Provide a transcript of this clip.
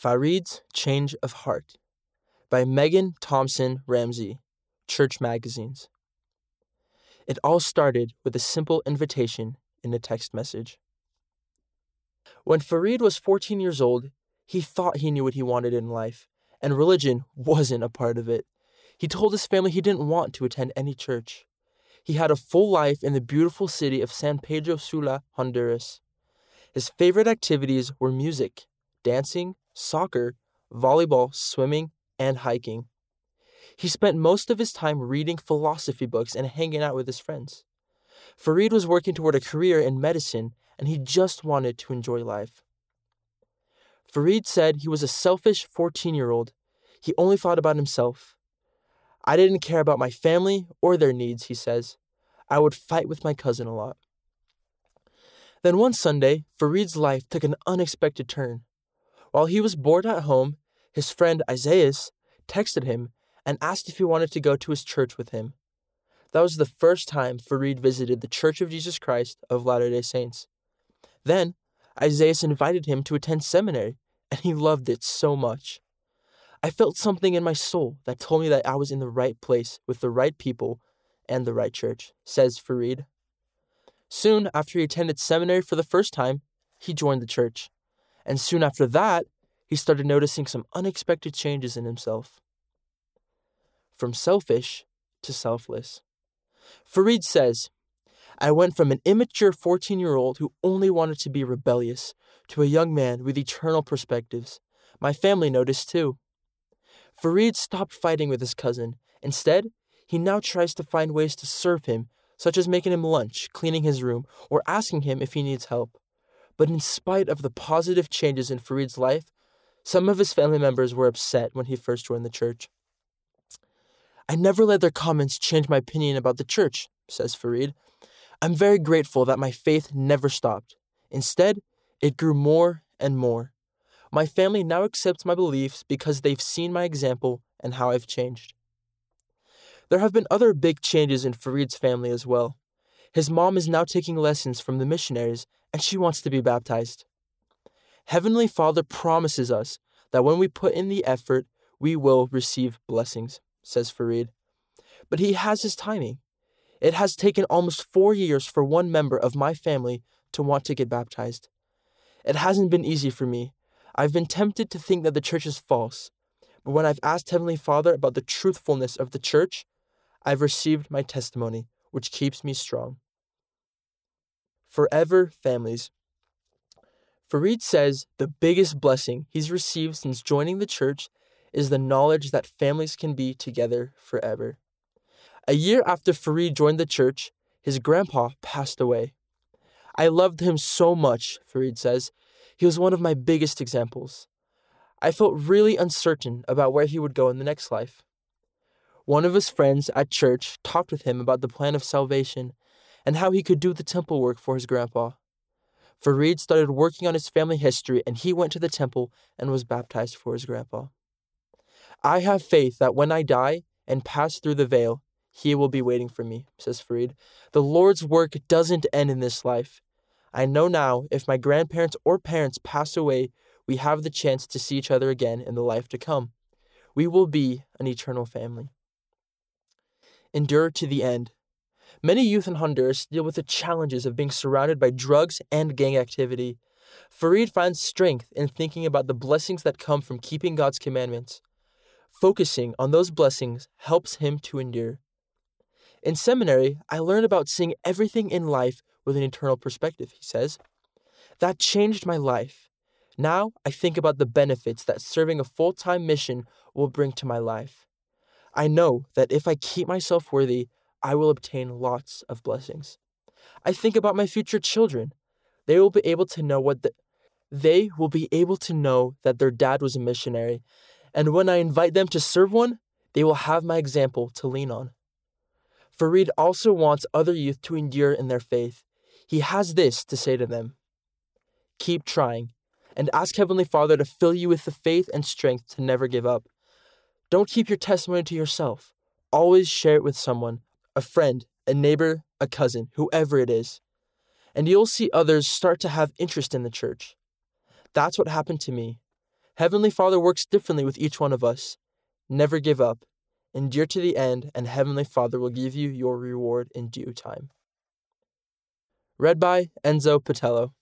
Farid's Change of Heart by Megan Thompson Ramsey, Church Magazines. It all started with a simple invitation in a text message. When Farid was 14 years old, he thought he knew what he wanted in life, and religion wasn't a part of it. He told his family he didn't want to attend any church. He had a full life in the beautiful city of San Pedro Sula, Honduras. His favorite activities were music, dancing, soccer, volleyball, swimming, and hiking. He spent most of his time reading philosophy books and hanging out with his friends. Farid was working toward a career in medicine and he just wanted to enjoy life. Farid said he was a selfish 14 year old. He only thought about himself. I didn't care about my family or their needs, he says. I would fight with my cousin a lot. Then one Sunday, Farid's life took an unexpected turn. While he was bored at home, his friend Isaias texted him and asked if he wanted to go to his church with him. That was the first time Farid visited the Church of Jesus Christ of Latter day Saints. Then, Isaias invited him to attend seminary, and he loved it so much. I felt something in my soul that told me that I was in the right place with the right people and the right church, says Farid. Soon after he attended seminary for the first time, he joined the church. And soon after that, he started noticing some unexpected changes in himself. From selfish to selfless. Farid says, I went from an immature 14 year old who only wanted to be rebellious to a young man with eternal perspectives. My family noticed too. Farid stopped fighting with his cousin. Instead, he now tries to find ways to serve him, such as making him lunch, cleaning his room, or asking him if he needs help. But in spite of the positive changes in Farid's life, some of his family members were upset when he first joined the church. I never let their comments change my opinion about the church, says Farid. I'm very grateful that my faith never stopped. Instead, it grew more and more. My family now accepts my beliefs because they've seen my example and how I've changed. There have been other big changes in Farid's family as well. His mom is now taking lessons from the missionaries and she wants to be baptized. Heavenly Father promises us that when we put in the effort, we will receive blessings, says Farid. But he has his timing. It has taken almost four years for one member of my family to want to get baptized. It hasn't been easy for me. I've been tempted to think that the church is false. But when I've asked Heavenly Father about the truthfulness of the church, I've received my testimony, which keeps me strong. Forever families. Farid says the biggest blessing he's received since joining the church is the knowledge that families can be together forever. A year after Farid joined the church, his grandpa passed away. I loved him so much, Farid says. He was one of my biggest examples. I felt really uncertain about where he would go in the next life. One of his friends at church talked with him about the plan of salvation and how he could do the temple work for his grandpa. Farid started working on his family history and he went to the temple and was baptized for his grandpa. I have faith that when I die and pass through the veil, he will be waiting for me, says Farid. The Lord's work doesn't end in this life. I know now if my grandparents or parents pass away, we have the chance to see each other again in the life to come. We will be an eternal family endure to the end. Many youth in Honduras deal with the challenges of being surrounded by drugs and gang activity. Farid finds strength in thinking about the blessings that come from keeping God's commandments. Focusing on those blessings helps him to endure. In seminary, I learned about seeing everything in life with an eternal perspective, he says. That changed my life. Now I think about the benefits that serving a full time mission will bring to my life. I know that if I keep myself worthy, I will obtain lots of blessings. I think about my future children. They will be able to know what the, they will be able to know that their dad was a missionary, and when I invite them to serve one, they will have my example to lean on. Farid also wants other youth to endure in their faith. He has this to say to them Keep trying, and ask Heavenly Father to fill you with the faith and strength to never give up. Don't keep your testimony to yourself. Always share it with someone a friend, a neighbor, a cousin, whoever it is. And you'll see others start to have interest in the church. That's what happened to me. Heavenly Father works differently with each one of us. Never give up. Endure to the end, and Heavenly Father will give you your reward in due time. Read by Enzo Patello.